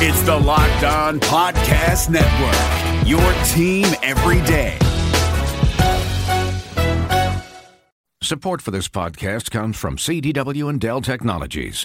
It's the Locked On Podcast Network, your team every day. Support for this podcast comes from CDW and Dell Technologies.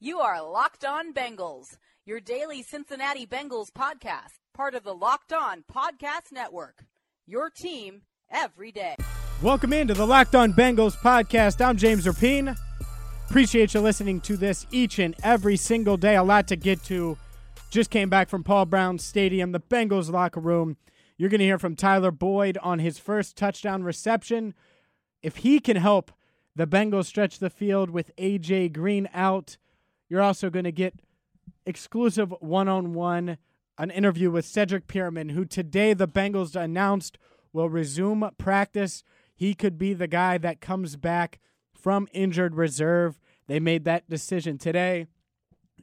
You are Locked On Bengals, your daily Cincinnati Bengals podcast, part of the Locked On Podcast Network. Your team every day. Welcome into the Locked On Bengals podcast. I'm James Rapien. Appreciate you listening to this each and every single day. A lot to get to. Just came back from Paul Brown Stadium, the Bengals locker room. You're going to hear from Tyler Boyd on his first touchdown reception. If he can help the Bengals stretch the field with AJ Green out, you're also going to get exclusive one on one, an interview with Cedric Peerman, who today the Bengals announced will resume practice. He could be the guy that comes back from injured reserve. They made that decision today,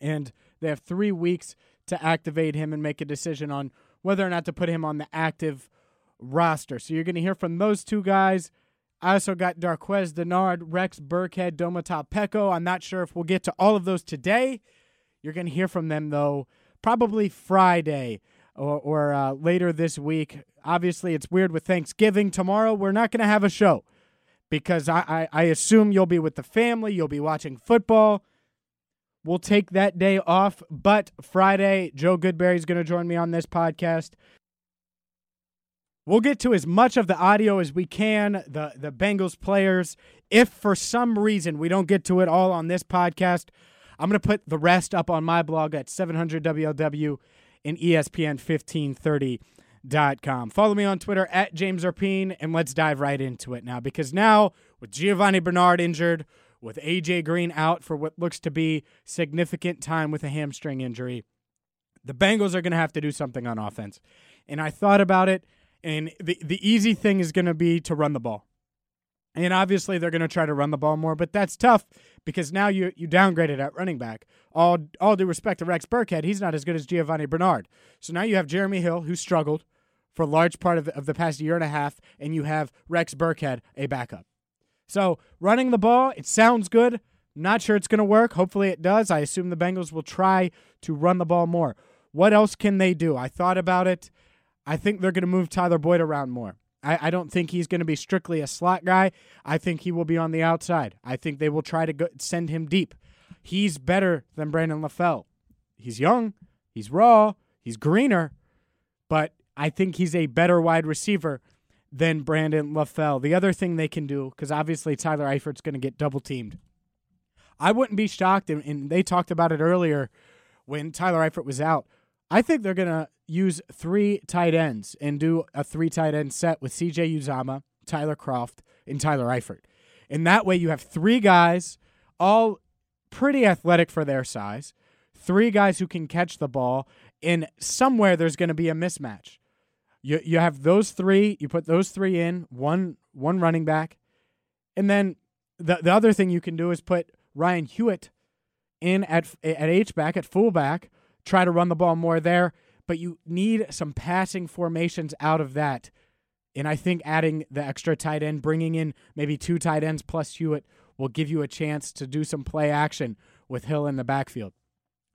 and they have three weeks to activate him and make a decision on whether or not to put him on the active roster. So you're going to hear from those two guys. I also got Darqueze Dennard, Rex Burkhead, Domata Peko. I'm not sure if we'll get to all of those today. You're going to hear from them, though, probably Friday or, or uh, later this week. Obviously, it's weird with Thanksgiving. Tomorrow, we're not going to have a show because I, I, I assume you'll be with the family, you'll be watching football. We'll take that day off, but Friday, Joe Goodberry is going to join me on this podcast. We'll get to as much of the audio as we can, the, the Bengals players. If for some reason we don't get to it all on this podcast, I'm going to put the rest up on my blog at 700WLW and ESPN1530.com. Follow me on Twitter at James Rapien, and let's dive right into it now because now, with Giovanni Bernard injured, with AJ Green out for what looks to be significant time with a hamstring injury, the Bengals are going to have to do something on offense. And I thought about it, and the, the easy thing is going to be to run the ball. And obviously they're going to try to run the ball more, but that's tough because now you you downgraded at running back. All all due respect to Rex Burkhead, he's not as good as Giovanni Bernard. So now you have Jeremy Hill, who struggled for a large part of the, of the past year and a half, and you have Rex Burkhead, a backup. So running the ball, it sounds good. Not sure it's going to work. Hopefully it does. I assume the Bengals will try to run the ball more. What else can they do? I thought about it. I think they're going to move Tyler Boyd around more. I, I don't think he's going to be strictly a slot guy. I think he will be on the outside. I think they will try to go, send him deep. He's better than Brandon LaFell. He's young, he's raw, he's greener, but I think he's a better wide receiver than Brandon LaFell. The other thing they can do, because obviously Tyler Eifert's going to get double teamed. I wouldn't be shocked, and, and they talked about it earlier when Tyler Eifert was out. I think they're going to use three tight ends and do a three tight end set with CJ Uzomah, Tyler Kroft, and Tyler Eifert. And that way you have three guys, all pretty athletic for their size, three guys who can catch the ball, and somewhere there's going to be a mismatch. You you have those three, you put those three in, one one running back, and then the the other thing you can do is put Ryan Hewitt in at at H back at fullback, try to run the ball more there, but you need some passing formations out of that. And I think adding the extra tight end, bringing in maybe two tight ends plus Hewitt will give you a chance to do some play action with Hill in the backfield.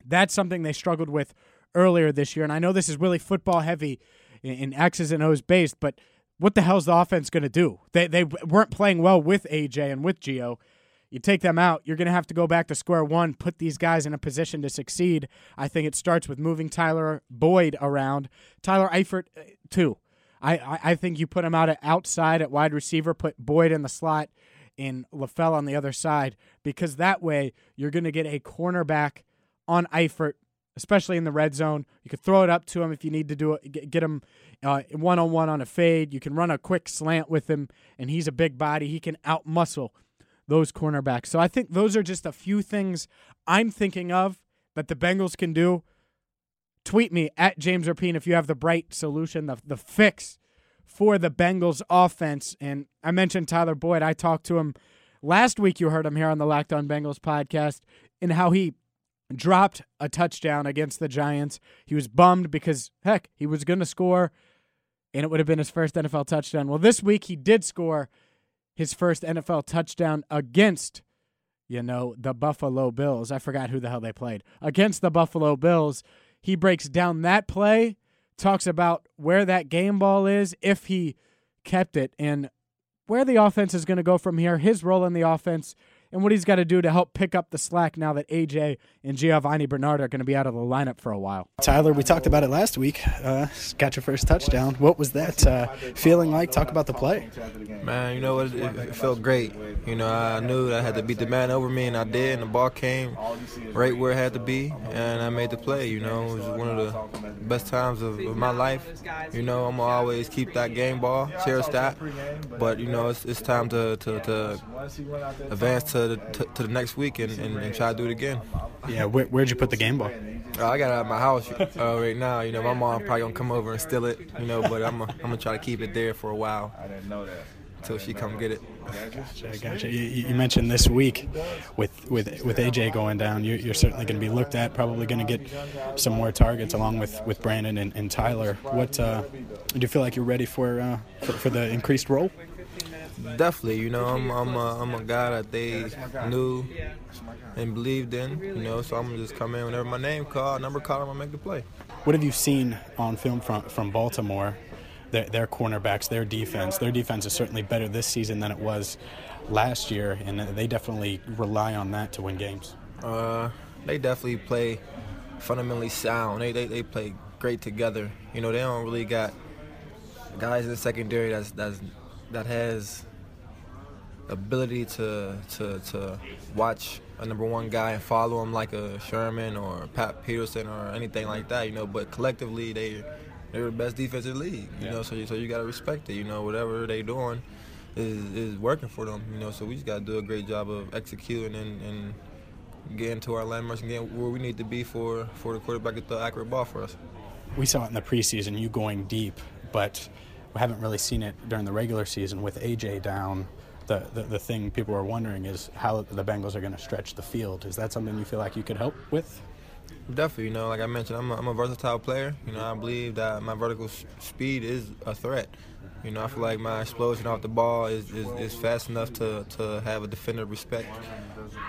That's something they struggled with earlier this year. And I know this is really football heavy in, X's and O's based, but what the hell's the offense going to do? They, they weren't playing well with AJ and with Gio. You take them out, you're going to have to go back to square one, put these guys in a position to succeed. I think it starts with moving Tyler Boyd around. Tyler Eifert, uh, too. I, I, think you put him out at outside at wide receiver, put Boyd in the slot, and LaFell on the other side, because that way you're going to get a cornerback on Eifert, especially in the red zone. You could throw it up to him if you need to do it, get him one on one on a fade. You can run a quick slant with him, and he's a big body. He can out muscle those cornerbacks. So I think those are just a few things I'm thinking of that the Bengals can do. Tweet me at James Rapien if you have the bright solution, the, the fix for the Bengals offense. And I mentioned Tyler Boyd. I talked to him last week. You heard him here on the Locked On Bengals podcast and how he dropped a touchdown against the Giants. He was bummed because, heck, he was going to score and it would have been his first NFL touchdown. Well, this week he did score his first NFL touchdown against, you know, the Buffalo Bills. I forgot who the hell they played. Against the Buffalo Bills. He breaks down that play, talks about where that game ball is, if he kept it, and where the offense is going to go from here, his role in the offense, and what he's got to do to help pick up the slack now that AJ and Giovanni Bernard are going to be out of the lineup for a while. Tyler, we talked about it last week. Uh, got your first touchdown. What was that uh, feeling like? Talk about the play. Man, you know what? It, it, felt great. You know, I knew I had to beat the man over me, and I did. And the ball came right where it had to be, and I made the play. You know, it was one of the best times of, of my life. You know, I'm gonna always keep that game ball, cherish that. But you know, it's, it's time to, to, to advance to to the, to, to the next week and, and, and, try to do it again. Yeah, where, where'd you put the game ball? Uh, I got it at my house uh, right now. You know, my mom probably gonna come over and steal it. You know, but I'm gonna, I'm gonna try to keep it there for a while. I didn't know that. Until she come get it. Gotcha, gotcha. You, you, mentioned this week with with with AJ going down, you're, you're certainly going to be looked at. Probably going to get some more targets along with, with Brandon and, and Tyler. What uh, do you feel like you're ready for, uh, for for the increased role? Definitely, you know, I'm I'm a, I'm a guy that they knew and believed in, you know, so I'm gonna just come in whenever my name called, number called, I'm gonna make the play. What have you seen on film from from Baltimore? Their, their cornerbacks, their defense. Their defense is certainly better this season than it was last year, and they definitely rely on that to win games. Uh, they definitely play fundamentally sound. They, they they play great together. You know, they don't really got guys in the secondary that's that's that has ability to to to watch a number one guy and follow him like a Sherman or Pat Peterson or anything like that, you know. But collectively, they they're the best defensive league, you yeah. know. So you, so you got to respect it, you know. Whatever they doing is is working for them, you know. So we just got to do a great job of executing and, and getting to our landmarks and getting where we need to be for for the quarterback to throw accurate ball for us. We saw it in the preseason, you going deep, but we haven't really seen it during the regular season with AJ down. The, the, the thing people are wondering is how the Bengals are going to stretch the field. Is that something you feel like you could help with? Definitely, you know, like I mentioned, I'm a, I'm a versatile player. You know, I believe that my vertical speed is a threat. You know, I feel like my explosion off the ball is, is, is, fast enough to, to have a defender respect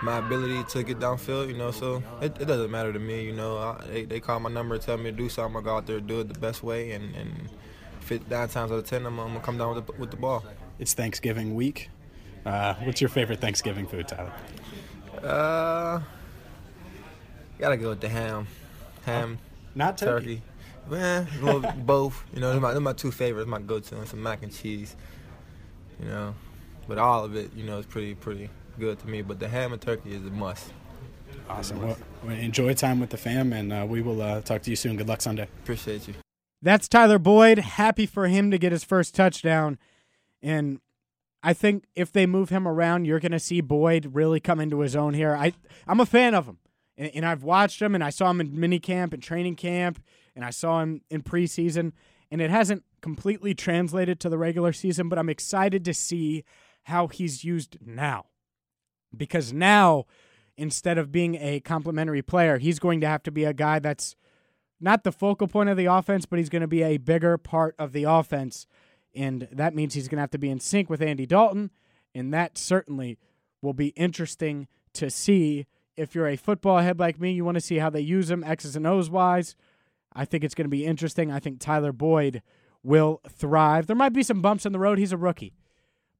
my ability to get downfield, you know, so it, it doesn't matter to me, you know. I, they, they call my number, tell me to do something, I go out there and do it the best way, and, and fit nine times out of ten, I'm, I'm, gonna come down with the, with the ball. It's Thanksgiving week. Uh, what's your favorite Thanksgiving food, Tyler? Uh, gotta go with the ham, ham, oh, not turkey. turkey. Man, both. You know, they're my, they're my two favorites. My go-to and some mac and cheese. You know, but all of it, you know, is pretty pretty good to me. But the ham and turkey is a must. Awesome. Well, enjoy time with the fam, and uh, we will uh, talk to you soon. Good luck Sunday. Appreciate you. That's Tyler Boyd. Happy for him to get his first touchdown. And I think if they move him around, you're going to see Boyd really come into his own here. I, I'm a fan of him. And, and I've watched him, and I saw him in mini camp and training camp, and I saw him in preseason. And it hasn't completely translated to the regular season, but I'm excited to see how he's used now. Because now, instead of being a complementary player, he's going to have to be a guy that's not the focal point of the offense, but he's going to be a bigger part of the offense. And that means he's going to have to be in sync with Andy Dalton. And that certainly will be interesting to see. If you're a football head like me, you want to see how they use him, X's and O's wise. I think it's going to be interesting. I think Tyler Boyd will thrive. There might be some bumps in the road. He's a rookie.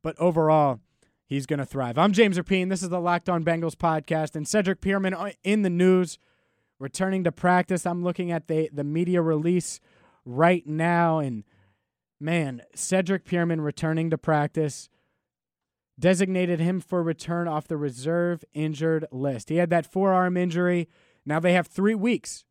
But overall, he's going to thrive. I'm James Rapien. This is the Locked On Bengals podcast, and Cedric Peerman uh, in the news, returning to practice. I'm looking at the the media release right now, and man, Cedric Peerman returning to practice designated him for return off the reserve injured list. He had that forearm injury. Now they have three weeks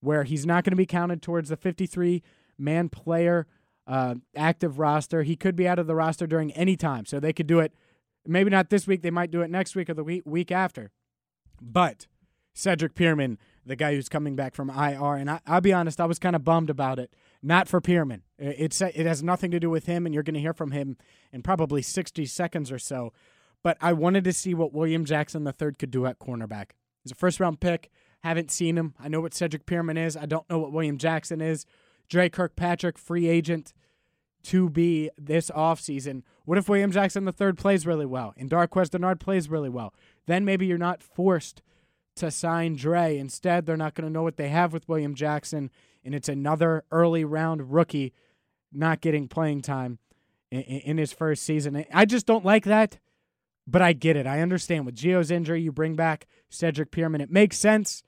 where he's not going to be counted towards the 53 man player uh, active roster. He could be out of the roster during any time, so they could do it. Maybe not this week. They might do it next week or the week week after. But Cedric Peerman, the guy who's coming back from IR, and I, will be honest, I was kind of bummed about it. Not for Peerman. It's it has nothing to do with him, and you're going to hear from him in probably 60 seconds or so. But I wanted to see what William Jackson III could do at cornerback. He's a first round pick. Haven't seen him. I know what Cedric Peerman is. I don't know what William Jackson is. Dre Kirkpatrick, free agent to be this offseason. What if William Jackson the third plays really well and Darqueze Dennard plays really well? Then maybe you're not forced to sign Dre. Instead, they're not going to know what they have with William Jackson, and it's another early round rookie not getting playing time in, in his first season. I just don't like that, but I get it. I understand. With Gio's injury, you bring back Cedric Peerman. It makes sense.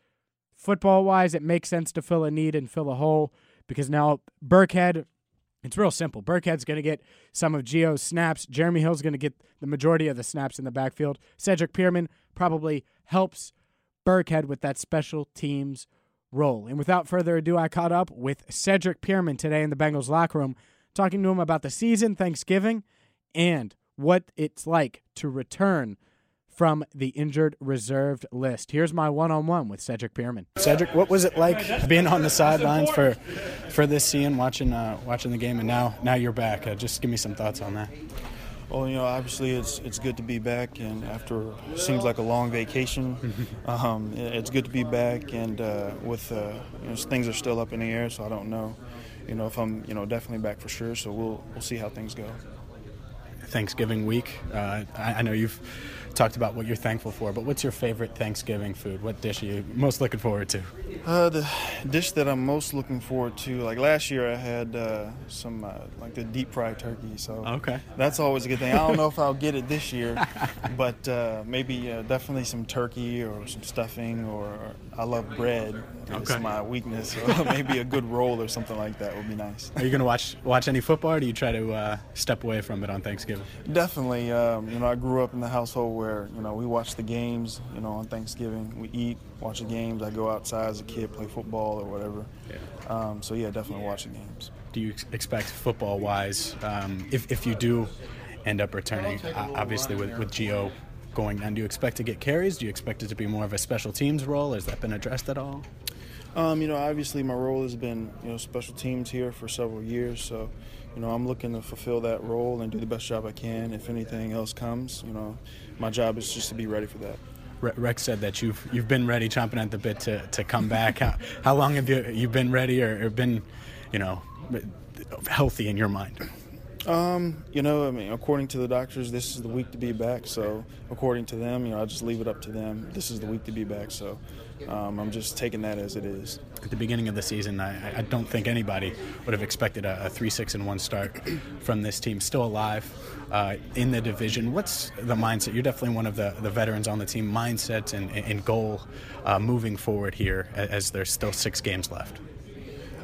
Football wise, it makes sense to fill a need and fill a hole because now Burkhead, it's real simple. Burkhead's going to get some of Gio's snaps. Jeremy Hill's going to get the majority of the snaps in the backfield. Cedric Peerman probably helps Burkhead with that special teams role. And without further ado, I caught up with Cedric Peerman today in the Bengals locker room, talking to him about the season, Thanksgiving, and what it's like to return from the injured reserved list. Here's my one-on-one with Cedric Peerman. Cedric, what was it like being on the sidelines for for this season, watching uh, watching the game, and now now you're back? Uh, just give me some thoughts on that. Well, you know, obviously it's it's good to be back, and after seems like a long vacation, um, it's good to be back. And uh, with uh, you know, things are still up in the air, so I don't know, you know, if I'm you know definitely back for sure. So we'll we'll see how things go. Thanksgiving week. Uh, I, I know you've talked about what you're thankful for, but what's your favorite Thanksgiving food? What dish are you most looking forward to? Uh, the dish that I'm most looking forward to, like last year, I had uh, some uh, like the deep fried turkey. So okay, that's always a good thing. I don't know if I'll get it this year, but uh, maybe uh, definitely some turkey or some stuffing. Or I love bread. It's okay. my weakness. So maybe a good roll or something like that would be nice. Are you gonna watch watch any football? or Do you try to uh, step away from it on Thanksgiving? Definitely. Um, you know, I grew up in the household where you know we watch the games. You know, on Thanksgiving we eat, watch the games. I go outside as a kid, play football or whatever. Yeah. Um, so yeah, definitely watch the games. Do you expect football-wise, um, if if you do end up returning, obviously with with Gio going down, do you expect to get carries? Do you expect it to be more of a special teams role? Has that been addressed at all? Um, you know, obviously my role has been you know special teams here for several years, so you know, I'm looking to fulfill that role and do the best job I can. If anything else comes, you know, my job is just to be ready for that. Rex said that you've you've been ready, chomping at the bit to, to come back. How, how long have you you been ready or, or been, you know, healthy in your mind? Um, you know, I mean, according to the doctors, this is the week to be back. So, according to them, you know, I just leave it up to them. This is the week to be back. So, um, I'm just taking that as it is. At the beginning of the season, I, I don't think anybody would have expected a, a, three, six, and one start from this team. Still alive uh, in the division. What's the mindset? You're definitely one of the, the veterans on the team. Mindset and, and goal uh, moving forward here, as there's still six games left.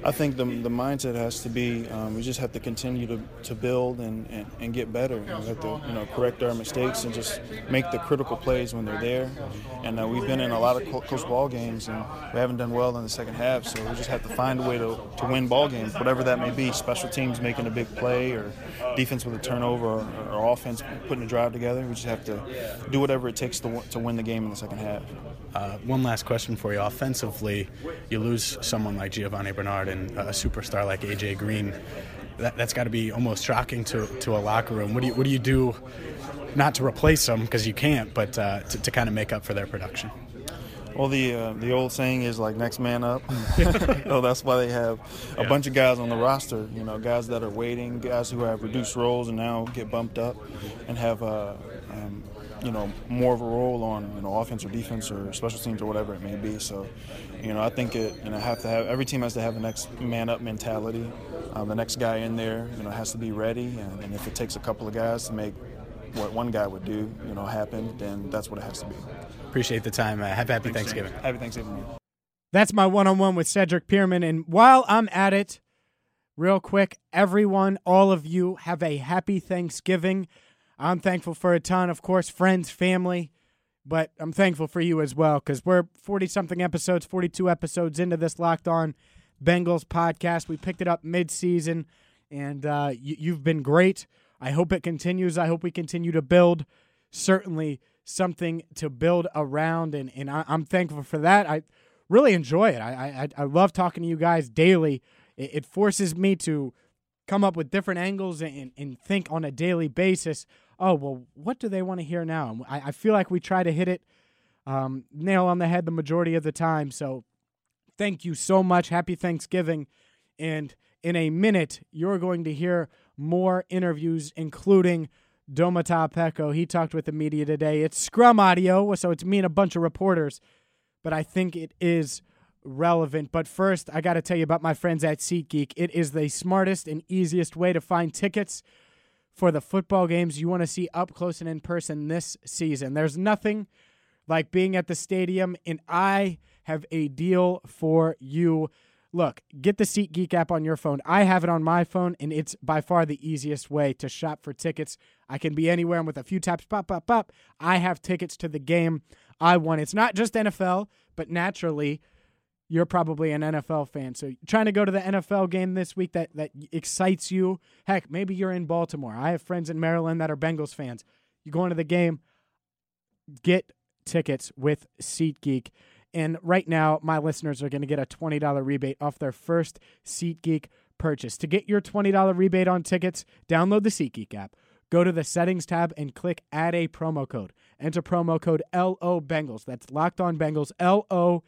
I think the, the mindset has to be um, we just have to continue to, to build and, and, and get better. We have to you know correct our mistakes and just make the critical plays when they're there. And uh, we've been in a lot of close ball games and we haven't done well in the second half. So we just have to find a way to, to win ball games, whatever that may be. Special teams making a big play or defense with a turnover or, or offense putting a drive together. We just have to do whatever it takes to, to win the game in the second half. Uh, one last question for you. Offensively, you lose someone like Giovanni Bernard and a superstar like AJ Green. That, has got to be almost shocking to, to a locker room. What do you what do you do, not to replace them because you can't, but uh, to, to kind of make up for their production? Well, the uh, the old saying is like next man up. so that's why they have a yeah. bunch of guys on the roster. You know, guys that are waiting, guys who have reduced roles and now get bumped up, and have uh, you know more of a role on you know offense or defense or special teams or whatever it may be. So, you know, I think it you know have to have every team has to have the next man up mentality. Um, the next guy in there you know has to be ready, and, and if it takes a couple of guys to make what one guy would do, you know, happen, then that's what it has to be. Appreciate the time. Uh, have a happy Thanksgiving. Happy Thanksgiving. That's my one on one with Cedric Peerman. And while I'm at it, real quick, everyone, all of you, have a happy Thanksgiving. I'm thankful for a ton, of course, friends, family, but I'm thankful for you as well because we're 40 something episodes, 42 episodes into this Locked On Bengals podcast. We picked it up mid season, and uh, you, you've been great. I hope it continues. I hope we continue to build. Certainly something to build around, and, and I, am thankful for that. I really enjoy it. I, I, I love talking to you guys daily. It, it forces me to come up with different angles and, and think on a daily basis. Oh, well, what do they want to hear now? I, I feel like we try to hit it um, nail on the head the majority of the time. So thank you so much. Happy Thanksgiving. And in a minute, you're going to hear more interviews, including Domata Peko. He talked with the media today. It's scrum audio, so it's me and a bunch of reporters, but I think it is relevant. But first, I got to tell you about my friends at SeatGeek. It is the smartest and easiest way to find tickets for the football games you want to see up close and in person this season. There's nothing like being at the stadium, and I have a deal for you. Look, get the SeatGeek app on your phone. I have it on my phone, and it's by far the easiest way to shop for tickets. I can be anywhere, and with a few taps, pop, pop, pop, I have tickets to the game I want. It's not just NFL, but naturally, you're probably an NFL fan. So trying to go to the NFL game this week that that excites you. Heck, maybe you're in Baltimore. I have friends in Maryland that are Bengals fans. You go into the game, get tickets with SeatGeek. And right now, my listeners are going to get a $20 rebate off their first SeatGeek purchase. To get your $20 rebate on tickets, download the SeatGeek app. Go to the settings tab and click add a promo code. Enter promo code LO Bengals. That's locked on Bengals, LO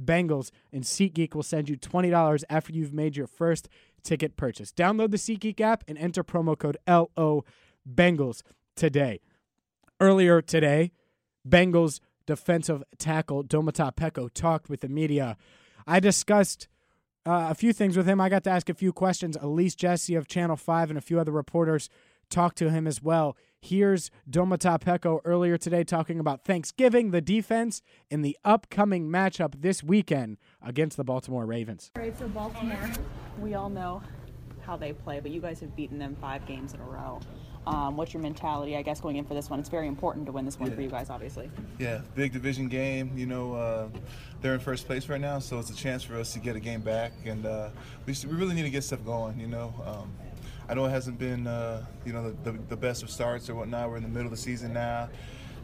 Bengals, and SeatGeek will send you $20 after you've made your first ticket purchase. Download the SeatGeek app and enter promo code LO Bengals today. Earlier today, Bengals defensive tackle Domata Peko talked with the media. I discussed uh, a few things with him. I got to ask a few questions. Elise Jesse of Channel 5 and a few other reporters talked to him as well. Here's Domata Peko earlier today talking about Thanksgiving, the defense, and the upcoming matchup this weekend against the Baltimore Ravens. All right, so Baltimore, we all know how they play, but you guys have beaten them five games in a row. Um, what's your mentality, I guess, going in for this one? It's very important to win this one yeah. for you guys, obviously. Yeah, big division game. You know, uh, they're in first place right now, so it's a chance for us to get a game back, and uh, we, we really need to get stuff going. You know, um, I know it hasn't been, uh, you know, the, the, the, best of starts or whatnot. We're in the middle of the season now.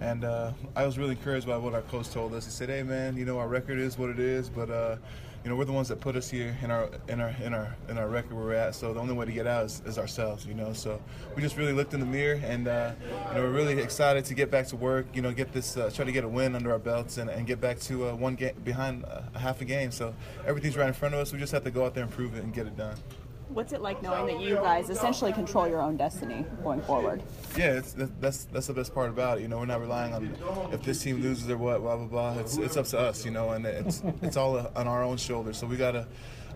And uh, I was really encouraged by what our coach told us. He said, "Hey, man, you know our record is what it is, but uh, you know we're the ones that put us here in our in our in our in our record where we're at. So the only way to get out is, is ourselves, you know. So we just really looked in the mirror, and uh, you know we're really excited to get back to work. You know, get this uh, try to get a win under our belts and, and get back to uh, one game behind a half a game. So everything's right in front of us. We just have to go out there and prove it and get it done. What's it like knowing that you guys essentially control your own destiny going forward? Yeah, that's that's the best part about it. You know, we're not relying on if this team loses or what, blah blah blah. It's it's up to us, you know, and it's it's all on our own shoulders. So we gotta.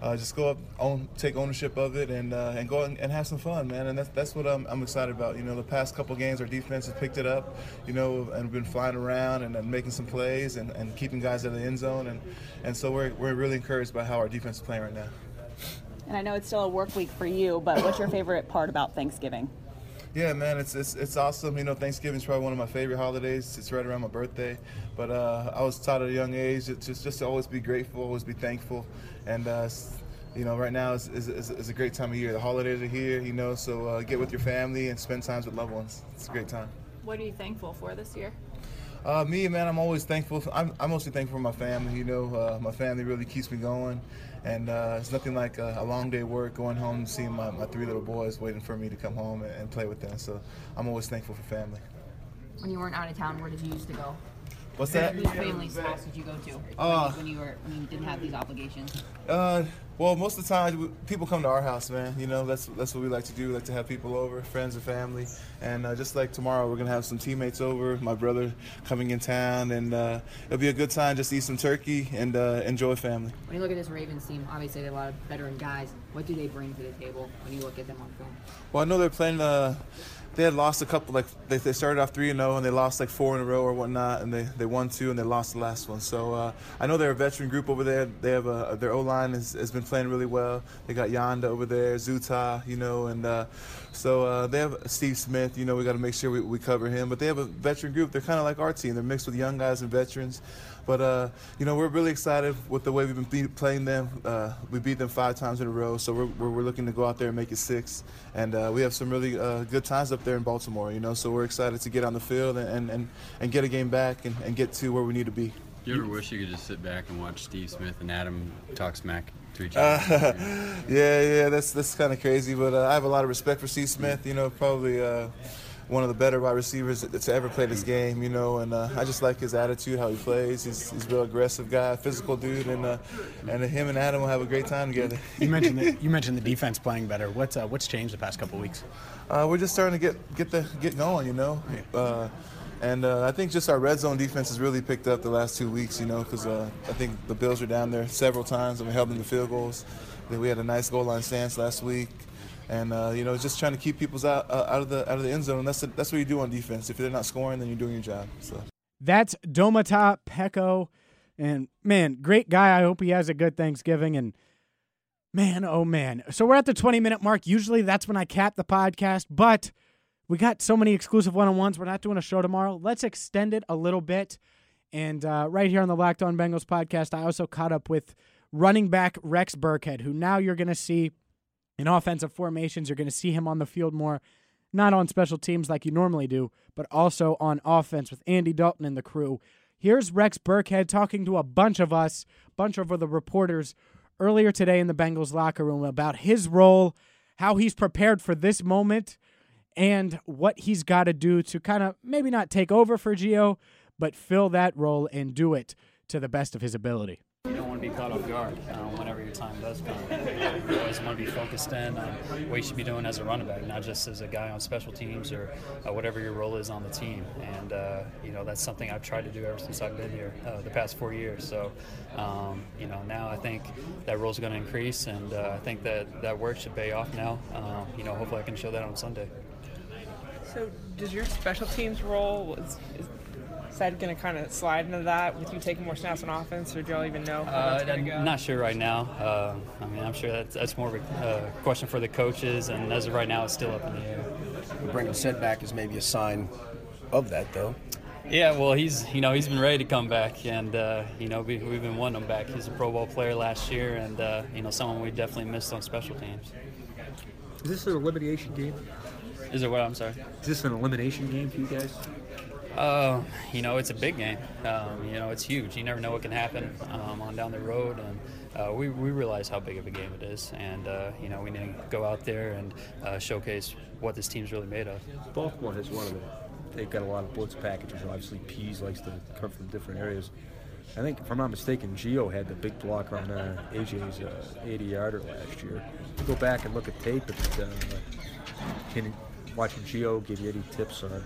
Uh, just go up, own, take ownership of it, and uh, and go and, and, have some fun, man. And that's that's what I'm, I'm excited about. You know, the past couple games, our defense has picked it up, you know, and been flying around and, and making some plays and, and keeping guys out of the end zone, and and so we're we're really encouraged by how our defense is playing right now. And I know it's still a work week for you, but what's your favorite part about Thanksgiving? Yeah, man, it's, it's it's awesome. You know, Thanksgiving is probably one of my favorite holidays. It's right around my birthday, but uh, I was taught at a young age just just to always be grateful, always be thankful, and uh, you know, right now is, is, is, a great time of year. The holidays are here, you know, so uh, get with your family and spend times with loved ones. It's a great time. What are you thankful for this year? Uh, me, man, I'm always thankful. For, I'm, I'm mostly thankful for my family. You know, uh, my family really keeps me going, and uh, it's nothing like a, a, long day work, going home and seeing my, my three little boys waiting for me to come home and, and play with them. So I'm always thankful for family. When you weren't out of town, where did you used to go? What's that? Whose family's house did you go to uh, when, you, were when you didn't have these obligations? Uh, well, most of the time people come to our house, man. You know, that's that's what we like to do. We like to have people over, friends and family. And uh, just like tomorrow, we're gonna have some teammates over. My brother coming in town, and uh, it'll be a good time just to eat some turkey and uh, enjoy family. When you look at this Ravens team, obviously they have a lot of veteran guys. What do they bring to the table when you look at them on film? Well, I know they're playing uh, they had lost a couple like they, they started off three and zero and they lost like four in a row or whatnot and they, they won two and they lost the last one. So uh, I know they're a veteran group over there. They have a, their O line has, has been playing really well. They got Yanda over there, Zuttah, you know, and uh, so uh, they have Steve Smith. You know, we got to make sure we, we cover him. But they have a veteran group. They're kind of like our team. They're mixed with young guys and veterans. But uh, you know, we're really excited with the way we've been playing them. Uh, we beat them five times in a row, so we're, we're, we're looking to go out there and make it six. And uh, we have some really uh, good times up there in Baltimore. You know, so we're excited to get on the field and and, and get a game back and, and get to where we need to be. Do You ever wish you could just sit back and watch Steve Smith and Adam talk smack to each other? yeah, yeah, that's that's kind of crazy, but uh, I have a lot of respect for Steve Smith. You know, probably uh, one of the better wide receivers to ever play this game. You know, and uh, I just like his attitude, how he plays. He's he's a real aggressive guy, physical dude, and uh, and him and Adam will have a great time together. You mentioned the, you mentioned the defense playing better. What's uh, what's changed the past couple weeks? Uh, we're just starting to get get the get going, you know. Uh, and uh, I think just our red zone defense has really picked up the last two weeks, you know, because uh, I think the Bills were down there several times and we held them to field goals. Then we had a nice goal line stance last week, and uh, you know, just trying to keep people's out uh, out of the out of the end zone. And that's that's what you do on defense. If they're not scoring, then you're doing your job. So That's Domata Peko. And man, great guy. I hope he has a good Thanksgiving. And man, oh man. So we're at the 20 minute mark. Usually that's when I cap the podcast, but we got so many exclusive one on ones. We're not doing a show tomorrow. Let's extend it a little bit. And uh, right here on the Locked On Bengals podcast, I also caught up with running back Rex Burkhead, who now you're going to see in offensive formations. You're going to see him on the field more, not on special teams like you normally do, but also on offense with Andy Dalton and the crew. Here's Rex Burkhead talking to a bunch of us, bunch of the reporters earlier today in the Bengals locker room about his role, how he's prepared for this moment, and what he's got to do to kind of maybe not take over for Gio, but fill that role and do it to the best of his ability. You don't want to be caught off guard time does come. You always want to be focused in on what you should be doing as a running back, not just as a guy on special teams or uh, whatever your role is on the team. And uh, you know that's something I've tried to do ever since I've been here uh, the past four years. So um, you know now I think that role is going to increase, and uh, I think that that work should pay off now. Um, you know hopefully I can show that on Sunday. So, does your special teams role is, is Said going to kind of slide into that with you taking more snaps on offense, or do y'all even know how Uh, that's going? I'm not sure right now. Uh, I mean, I'm sure that's, that's more of a uh, question for the coaches, and as of right now, it's still up in the air. Bringing Sid back is maybe a sign of that, though. Yeah, well, he's you know he's been ready to come back, and uh, you know we, we've been wanting him back. He's a Pro Bowl player last year, and uh, you know someone we definitely missed on special teams. Is this an elimination game? Is it what I'm sorry? Is this an elimination game for you guys? Uh, you know, it's a big game. Um, you know, it's huge. You never know what can happen um, on down the road, and uh, we, we realize how big of a game it is. And uh, you know, we need to go out there and uh, showcase what this team's really made of. Baltimore has one of the. They've got a lot of blitz packages. Obviously, Pees likes to come from different areas. I think, if I'm not mistaken, Gio had the big block on uh, AJ's 80-yarder last year. Go back and look at tape. But, uh, can watching Gio give you any tips on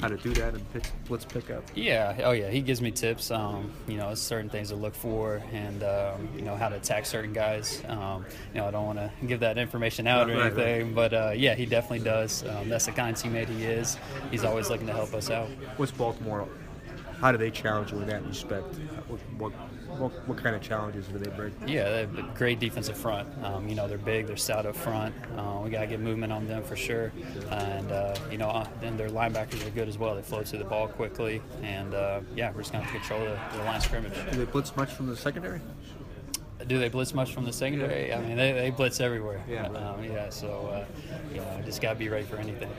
how to do that and blitz pickup? Yeah, oh yeah, he gives me tips. Um, you know, certain things to look for, and um, you know how to attack certain guys. Um, you know, I don't want to give that information out Right, or anything, right. but uh, yeah, he definitely does. Um, that's the kind of teammate he is. He's always looking to help us out. What's Baltimore? How do they challenge you in that respect? What, what, what, what kind of challenges do they bring? Yeah, they have a great defensive front. Um, you know, they're big, they're stout up front. Uh, we got to get movement on them for sure. And, uh, you know, uh, and their linebackers are good as well. They float through the ball quickly. And, uh, yeah, we're just going to control the, the line scrimmage. Do they blitz much from the secondary? Do they blitz much from the secondary? I mean, they, they blitz everywhere. Yeah. Um, yeah, so, uh, you know, just got to be ready for anything.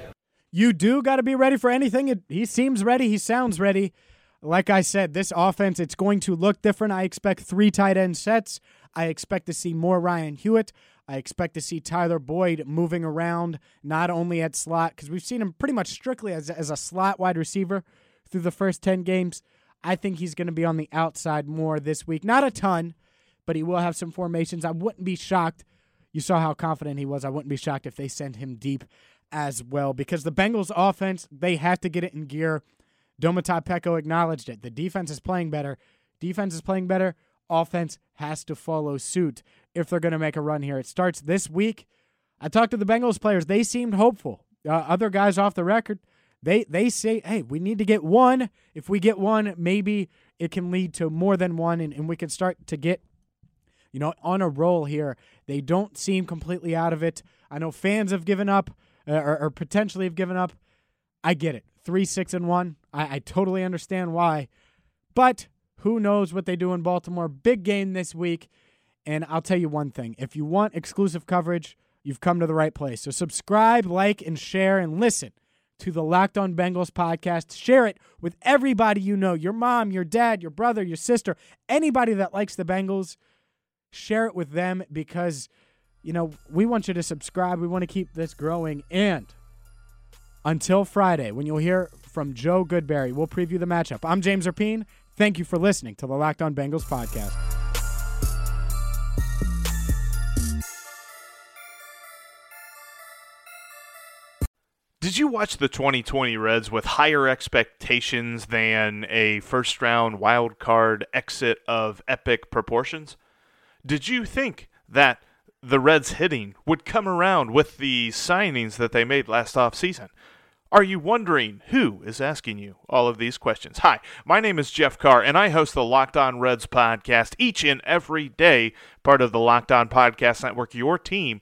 You do got to be ready for anything. It, he seems ready. He sounds ready. Like I said, this offense, it's going to look different. I expect three tight end sets. I expect to see more Ryan Hewitt. I expect to see Tyler Boyd moving around, not only at slot, because we've seen him pretty much strictly as, as a slot wide receiver through the first 10 games. I think he's going to be on the outside more this week. Not a ton, but he will have some formations. I wouldn't be shocked. You saw how confident he was. I wouldn't be shocked if they send him deep as well because the Bengals offense, they have to get it in gear. Domata Peko acknowledged it. The defense is playing better. Defense is playing better. Offense has to follow suit if they're going to make a run here. It starts this week. I talked to the Bengals players. They seemed hopeful. uh, other guys off the record, they they say, hey, we need to get one. If we get one, maybe it can lead to more than one, and, and we can start to get, you know, on a roll here. They don't seem completely out of it. I know fans have given up, uh, or, or potentially have given up. I get it. Three, six, and one. I, I totally understand why. But who knows what they do in Baltimore? Big game this week. And I'll tell you one thing if you want exclusive coverage, you've come to the right place. So subscribe, like, and share, and listen to the Locked On Bengals podcast. Share it with everybody you know your mom, your dad, your brother, your sister, anybody that likes the Bengals. Share it with them because, you know, we want you to subscribe. We want to keep this growing. And until Friday, when you'll hear from Joe Goodberry, we'll preview the matchup. I'm James Rapien. Thank you for listening to the Locked On Bengals podcast. Did you watch the 2020 Reds with higher expectations than a first round wild card exit of epic proportions? Did you think that the Reds hitting would come around with the signings that they made last offseason? Are you wondering who is asking you all of these questions? Hi, my name is Jeff Carr, and I host the Locked On Reds podcast each and every day, part of the Locked On Podcast Network, your team